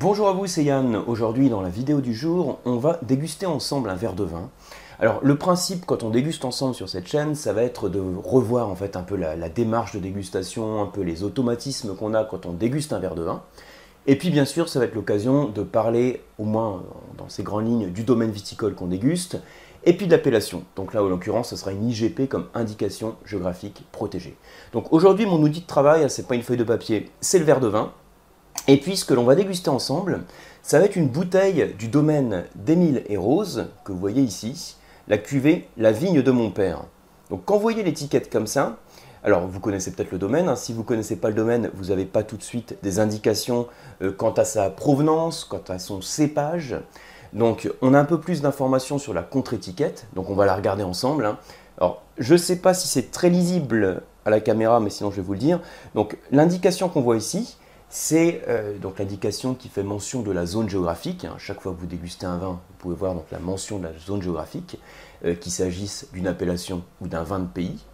Bonjour à vous, c'est Yann. Aujourd'hui, dans la vidéo du jour, on va déguster ensemble un verre de vin. Alors, le principe quand on déguste ensemble sur cette chaîne, ça va être de revoir en fait un peu la, démarche de dégustation, un peu les automatismes qu'on a quand on déguste un verre de vin. Et puis, bien sûr, ça va être l'occasion de parler, au moins dans ces grandes lignes, du domaine viticole qu'on déguste, et puis de l'appellation. Donc là, en l'occurrence, ce sera une IGP comme indication géographique protégée. Donc aujourd'hui, mon outil de travail, c'est pas une feuille de papier, c'est le verre de vin. Et puis ce que l'on va déguster ensemble, ça va être une bouteille du domaine d'Émile et Rose, que vous voyez ici, la cuvée La vigne de mon père. Donc quand vous voyez l'étiquette comme ça, alors vous connaissez peut-être le domaine, hein. si vous ne connaissez pas le domaine, vous n'avez pas tout de suite des indications euh, quant à sa provenance, quant à son cépage. Donc on a un peu plus d'informations sur la contre-étiquette, donc on va la regarder ensemble. Hein. Alors je ne sais pas si c'est très lisible à la caméra, mais sinon je vais vous le dire. Donc l'indication qu'on voit ici, c'est euh, donc l'indication qui fait mention de la zone géographique. Hein. Chaque fois que vous dégustez un vin, vous pouvez voir donc la mention de la zone géographique, euh, qu'il s'agisse d'une appellation ou d'un vin de pays.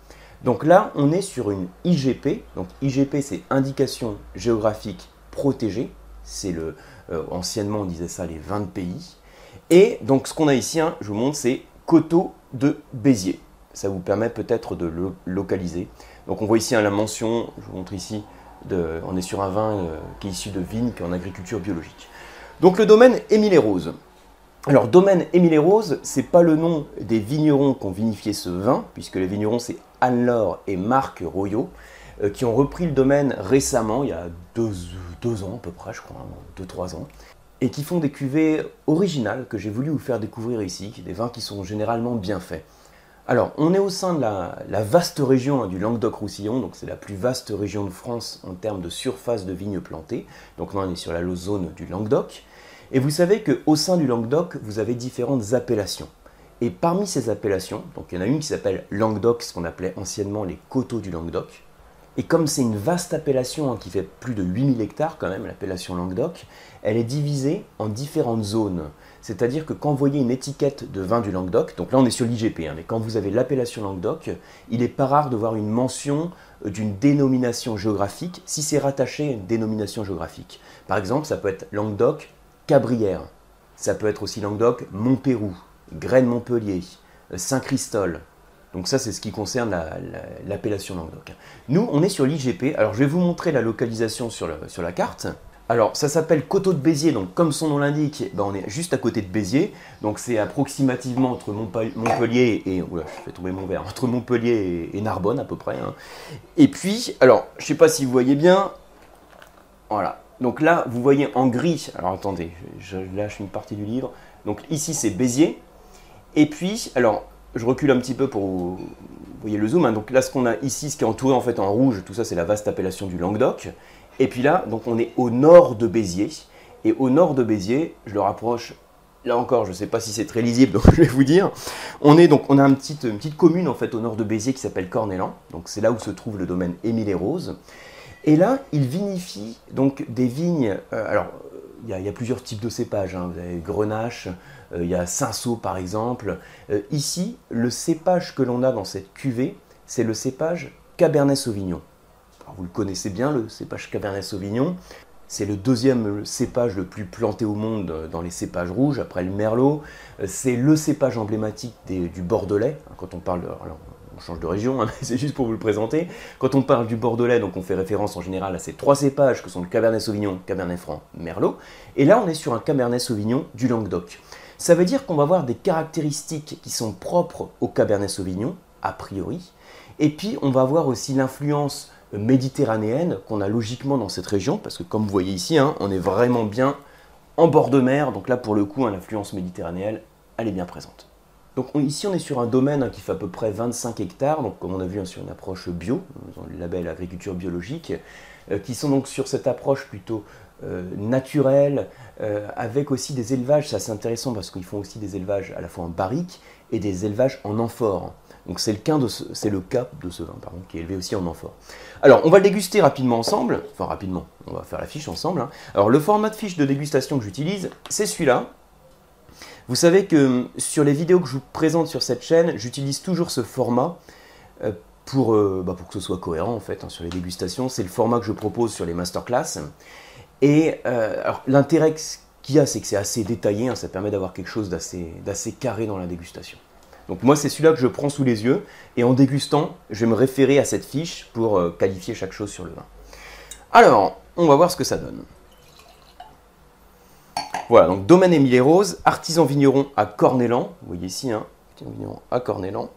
Donc là, on est sur une IGP. Donc IGP, c'est indication géographique protégée. C'est le euh, anciennement on disait ça les vins de pays. Et donc ce qu'on a ici, hein, je vous montre, c'est coteau de Béziers. Ça vous permet peut-être de le localiser. Donc on voit ici hein, la mention, je vous montre ici, on est sur un vin euh, qui est issu de vignes, en agriculture biologique. Donc le domaine Émile et Rose. Alors domaine Émile et Rose, c'est pas le nom des vignerons qui ont vinifié ce vin, puisque les vignerons c'est Anne-Laure et Marc Royot, euh, qui ont repris le domaine récemment, il y a deux, ans à peu près, je crois, hein, deux, trois ans, et qui font des cuvées originales que j'ai voulu vous faire découvrir ici, des vins qui sont généralement bien faits. Alors, on est au sein de la, vaste région hein, du Languedoc-Roussillon, donc c'est la plus vaste région de France en termes de surface de vignes plantées. Donc là, on est sur la zone du Languedoc. Et vous savez qu'au sein du Languedoc, vous avez différentes appellations. Et parmi ces appellations, donc il y en a une qui s'appelle Languedoc, ce qu'on appelait anciennement les coteaux du Languedoc. Et comme c'est une vaste appellation hein, qui fait plus de 8000 hectares quand même, l'appellation Languedoc, elle est divisée en différentes zones. C'est-à-dire que quand vous voyez une étiquette de vin du Languedoc, donc là on est sur l'IGP, hein, mais quand vous avez l'appellation Languedoc, il n'est pas rare de voir une mention euh, d'une dénomination géographique si c'est rattaché à une dénomination géographique. Par exemple, ça peut être Languedoc Cabrières, ça peut être aussi Languedoc Montpérou, Graine Montpellier, euh, Saint-Christol. Donc ça, c'est ce qui concerne l'appellation Languedoc. Nous, on est sur l'IGP. Alors, je vais vous montrer la localisation sur la carte. Alors, ça s'appelle Coteau de Béziers, donc comme son nom l'indique, ben, on est juste à côté de Béziers, donc c'est approximativement entre Montpellier et... Oula, je vais tomber mon verre, entre Montpellier et, Narbonne à peu près. Hein. Et puis, alors, je ne sais pas si vous voyez bien, voilà, donc là, vous voyez en gris, alors attendez, je lâche une partie du livre, donc ici c'est Béziers, et puis, alors, je recule un petit peu pour vous voyez le zoom, hein. donc là ce qu'on a ici, ce qui est entouré en fait en rouge, tout ça c'est la vaste appellation du Languedoc, et puis là, donc on est au nord de Béziers. Et au nord de Béziers, je le rapproche, là encore, je ne sais pas si c'est très lisible, donc je vais vous dire. On est donc, on a une petite, petite commune en fait au nord de Béziers qui s'appelle Cornélan. Donc c'est là où se trouve le domaine Émile et Rose. Et là, il vinifie donc des vignes. Euh, alors, il y, a plusieurs types de cépages. Hein. Vous avez Grenache, euh, il y a Cinsault par exemple. Euh, ici, le cépage que l'on a dans cette cuvée, c'est le cépage Cabernet Sauvignon vous le connaissez bien, le cépage Cabernet Sauvignon. C'est le deuxième cépage le plus planté au monde dans les cépages rouges, après le Merlot. C'est le cépage emblématique du Bordelais. Quand on parle, on change de région, hein, c'est juste pour vous le présenter. Quand on parle du Bordelais, donc on fait référence en général à ces trois cépages que sont le Cabernet Sauvignon, Cabernet Franc, Merlot. Et là, on est sur un Cabernet Sauvignon du Languedoc. Ça veut dire qu'on va avoir des caractéristiques qui sont propres au Cabernet Sauvignon, a priori. Et puis, on va avoir aussi l'influence méditerranéenne qu'on a logiquement dans cette région, parce que comme vous voyez ici, hein, on est vraiment bien en bord de mer, donc là pour le coup, hein, l'influence méditerranéenne, elle est bien présente. Donc ici on est sur un domaine hein, qui fait à peu près 25 hectares, donc comme on a vu sur une approche bio, dans le label agriculture biologique, euh, qui sont donc sur cette approche plutôt euh, naturelle, euh, avec aussi des élevages, c'est assez intéressant parce qu'ils font aussi des élevages à la fois en barrique et des élevages en amphore. Donc c'est le, cas de ce, le cas de vin, qui est élevé aussi en amphore. Alors, on va le déguster rapidement ensemble. Enfin, rapidement, on va faire la fiche ensemble. Hein. Alors, le format de fiche de dégustation que j'utilise, c'est celui-là. Vous savez que sur les vidéos que je vous présente sur cette chaîne, j'utilise toujours ce format euh, pour, euh, bah, pour que ce soit cohérent en fait hein, sur les dégustations. C'est le format que je propose sur les masterclass. Et l'intérêt qu'il y a, c'est que c'est assez détaillé, hein, ça permet d'avoir quelque chose d'assez carré dans la dégustation. Donc moi, c'est celui-là que je prends sous les yeux, et en dégustant, je vais me référer à cette fiche pour qualifier chaque chose sur le vin. Alors, on va voir ce que ça donne. Voilà, donc domaine Émile Rose, artisan vigneron à Cornélan. Vous voyez ici, hein, artisan vigneron à Cornélan.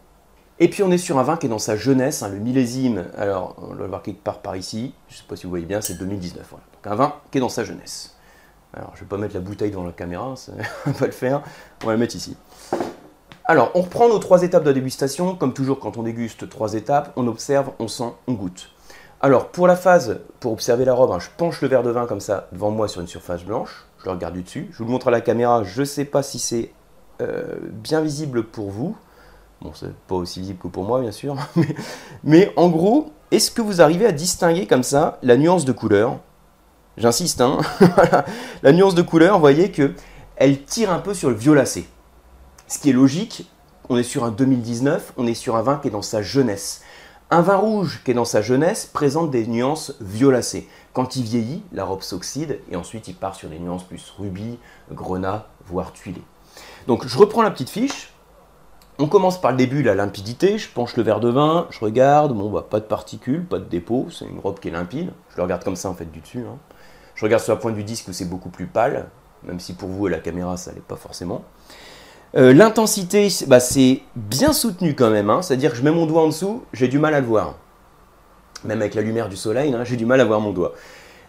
Et puis on est sur un vin qui est dans sa jeunesse, hein, le millésime, alors on va le voir quelque part par ici, je ne sais pas si vous voyez bien, c'est 2019. Voilà. Donc un vin qui est dans sa jeunesse. Alors je ne vais pas mettre la bouteille devant la caméra, ça va pas le faire, on va la mettre ici. Alors on reprend nos trois étapes de dégustation, comme toujours quand on déguste trois étapes, on observe, on sent, on goûte. Alors pour la phase, pour observer la robe, hein, je penche le verre de vin comme ça devant moi sur une surface blanche, je le regarde du dessus. Je vous le montre à la caméra, je ne sais pas si c'est euh, bien visible pour vous. Bon, c'est pas aussi visible que pour moi, bien sûr. Mais, en gros, est-ce que vous arrivez à distinguer comme ça la nuance de couleur? J'insiste, hein La nuance de couleur, vous voyez que elle tire un peu sur le violacé. Ce qui est logique, on est sur un 2019, on est sur un vin qui est dans sa jeunesse. Un vin rouge qui est dans sa jeunesse présente des nuances violacées. Quand il vieillit, la robe s'oxyde et ensuite il part sur des nuances plus rubis, grenat, voire tuilé. Donc je reprends la petite fiche. On commence par le début, la limpidité. Je penche le verre de vin, je regarde. Bon, bah, pas de particules, pas de dépôt. C'est une robe qui est limpide. Je le regarde comme ça en fait du dessus. Hein. Je regarde sur la pointe du disque où c'est beaucoup plus pâle, même si pour vous à la caméra ça l'est pas forcément. Euh, l'intensité, bah, c'est bien soutenu quand même. Hein. C'est-à-dire que je mets mon doigt en dessous, j'ai du mal à le voir même avec la lumière du soleil, hein, j'ai du mal à voir mon doigt.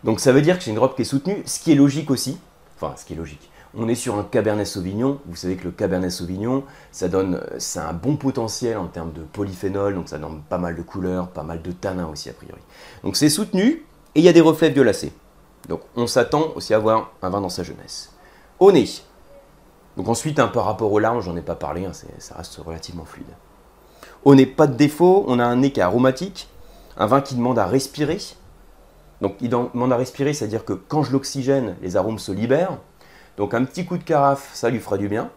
Donc ça veut dire que j'ai une robe qui est soutenue, ce qui est logique aussi. Enfin, ce qui est logique. On est sur un Cabernet Sauvignon. Vous savez que le Cabernet Sauvignon, ça donne, c'est un bon potentiel en termes de polyphénol, donc ça donne pas mal de couleurs, pas mal de tanins aussi a priori. Donc c'est soutenu et il y a des reflets violacés. Donc on s'attend aussi à avoir un vin dans sa jeunesse. Au nez. Donc ensuite, par rapport aux larmes, j'en ai pas parlé, hein, ça reste relativement fluide. Au nez, pas de défaut, on a un nez qui est aromatique, un vin qui demande à respirer. Donc il demande à respirer, c'est-à-dire que quand je l'oxygène, les arômes se libèrent. Donc un petit coup de carafe, ça lui fera du bien. Un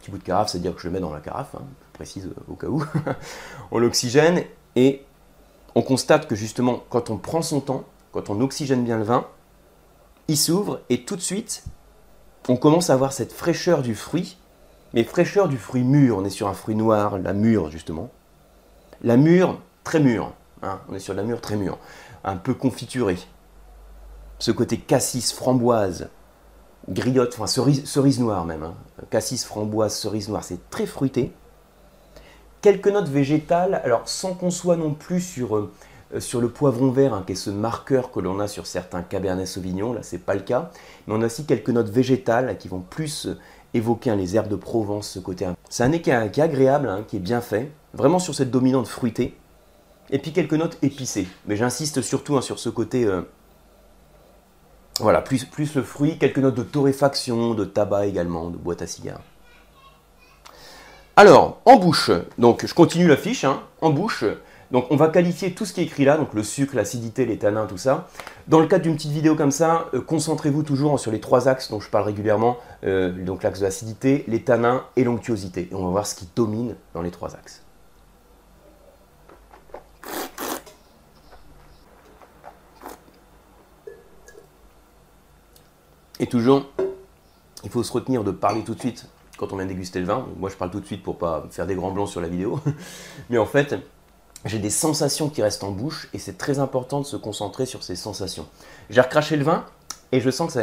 petit coup de carafe, c'est-à-dire que je le mets dans la carafe, hein, je précise au cas où. on l'oxygène et on constate que justement, quand on prend son temps, quand on oxygène bien le vin, il s'ouvre et tout de suite, on commence à avoir cette fraîcheur du fruit, mais fraîcheur du fruit mûr. On est sur un fruit noir, la mûre justement. La mûre, très mûre. Hein, on est sur la mûre très mûre, un peu confiturée. Ce côté cassis, framboise, griotte, enfin cerise, noire même. Hein. Cassis, framboise, cerise noire, c'est très fruité. Quelques notes végétales, alors sans qu'on soit non plus sur, euh, sur le poivron vert, hein, qui est ce marqueur que l'on a sur certains Cabernet Sauvignon, là c'est pas le cas, mais on a aussi quelques notes végétales qui vont plus euh, évoquer les herbes de Provence, ce côté. C'est un nez qui est, agréable, qui est bien fait, vraiment sur cette dominante fruitée. Et puis quelques notes épicées. Mais j'insiste surtout hein, sur ce côté. Euh, voilà, plus, plus le fruit, quelques notes de torréfaction, de tabac également, de boîte à cigares. Alors, en bouche, donc je continue la fiche, hein, en bouche, donc on va qualifier tout ce qui est écrit là, donc le sucre, l'acidité, les tanins, tout ça. Dans le cadre d'une petite vidéo comme ça, euh, concentrez-vous toujours sur les trois axes dont je parle régulièrement, euh, donc l'axe de l'acidité, les tanins et l'onctuosité. Et on va voir ce qui domine dans les trois axes. Et toujours, il faut se retenir de parler tout de suite quand on vient déguster le vin. Moi, je parle tout de suite pour pas faire des grands blancs sur la vidéo. Mais en fait, j'ai des sensations qui restent en bouche et c'est très important de se concentrer sur ces sensations. J'ai recraché le vin et je sens que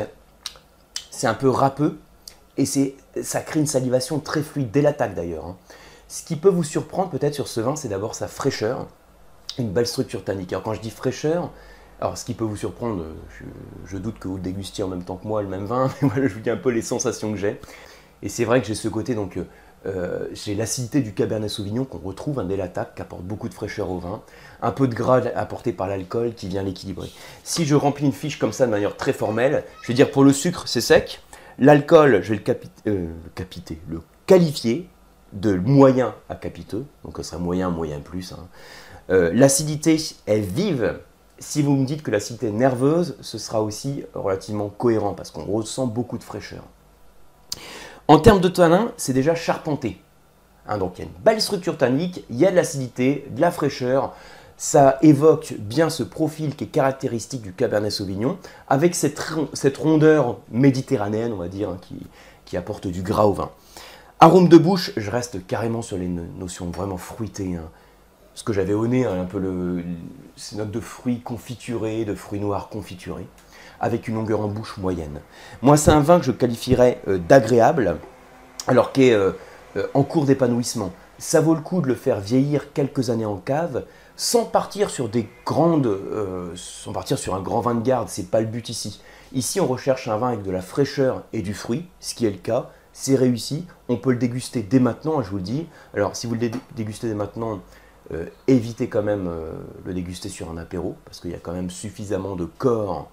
c'est un peu râpeux et ça crée une salivation très fluide dès l'attaque d'ailleurs. Hein. Ce qui peut vous surprendre peut-être sur ce vin, c'est d'abord sa fraîcheur, une belle structure tannique. Alors quand je dis fraîcheur, alors, ce qui peut vous surprendre, je, doute que vous dégustiez en même temps que moi le même vin, mais je vous dis un peu les sensations que j'ai. Et c'est vrai que j'ai ce côté, donc euh, j'ai l'acidité du Cabernet Sauvignon qu'on retrouve un l'attaque, qui apporte beaucoup de fraîcheur au vin, un peu de gras apporté par l'alcool qui vient l'équilibrer. Si je remplis une fiche comme ça de manière très formelle, je vais dire pour le sucre c'est sec, l'alcool je vais le euh, capiter, le qualifier de moyen à capiteux, donc ce serait moyen, moyen plus. Hein. Euh, l'acidité est vive, si vous me dites que la cité est nerveuse, ce sera aussi relativement cohérent parce qu'on ressent beaucoup de fraîcheur. En termes de tanin, c'est déjà charpenté. Hein, donc il y a une belle structure tannique, il y a de l'acidité, de la fraîcheur. ça évoque bien ce profil qui est caractéristique du Cabernet Sauvignon, avec cette, rondeur méditerranéenne, on va dire, hein, qui, apporte du gras au vin. Arôme de bouche, je reste carrément sur les notions vraiment fruitées. Hein. Ce que j'avais au nez, un peu le, ces notes de fruits confiturés, de fruits noirs confiturés, avec une longueur en bouche moyenne. Moi, c'est un vin que je qualifierais euh, d'agréable, alors qui est euh, euh, en cours d'épanouissement. Ça vaut le coup de le faire vieillir quelques années en cave, sans partir sur des grandes, sans partir sur un grand vin de garde. C'est pas le but ici. Ici, on recherche un vin avec de la fraîcheur et du fruit, ce qui est le cas. C'est réussi. On peut le déguster dès maintenant, je vous le dis. Alors, si vous le dégustez dès maintenant, évitez quand même le déguster sur un apéro, parce qu'il y a quand même suffisamment de corps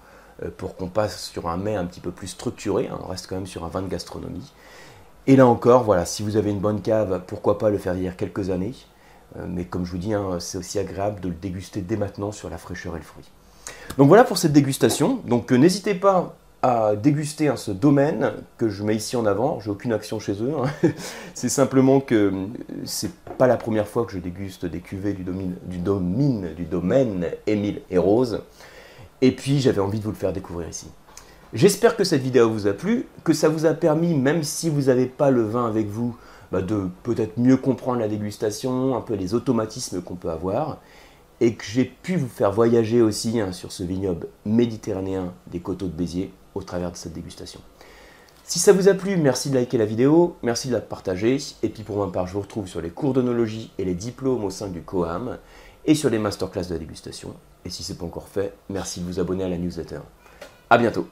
pour qu'on passe sur un mets un petit peu plus structuré. Hein. on reste quand même sur un vin de gastronomie. Et là encore, voilà, si vous avez une bonne cave, pourquoi pas le faire vieillir quelques années. Euh, mais comme je vous dis, hein, c'est aussi agréable de le déguster dès maintenant sur la fraîcheur et le fruit. Donc voilà pour cette dégustation. Donc euh, n'hésitez pas à déguster hein, ce domaine que je mets ici en avant. J'ai aucune action chez eux. C'est simplement que euh, c'est pas la première fois que je déguste des cuvées du domaine, du du domaine Émile et Rose. Et puis j'avais envie de vous le faire découvrir ici. J'espère que cette vidéo vous a plu, que ça vous a permis, même si vous n'avez pas le vin avec vous, bah, de peut-être mieux comprendre la dégustation, un peu les automatismes qu'on peut avoir, et que j'ai pu vous faire voyager aussi hein, sur ce vignoble méditerranéen des coteaux de Béziers au travers de cette dégustation. Si ça vous a plu, merci de liker la vidéo, merci de la partager, et puis pour ma part, je vous retrouve sur les cours d'onologie et les diplômes au sein du COAM, et sur les masterclass de la dégustation. Et si ce n'est pas encore fait, merci de vous abonner à la newsletter. A bientôt